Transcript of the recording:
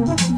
Mm-hmm.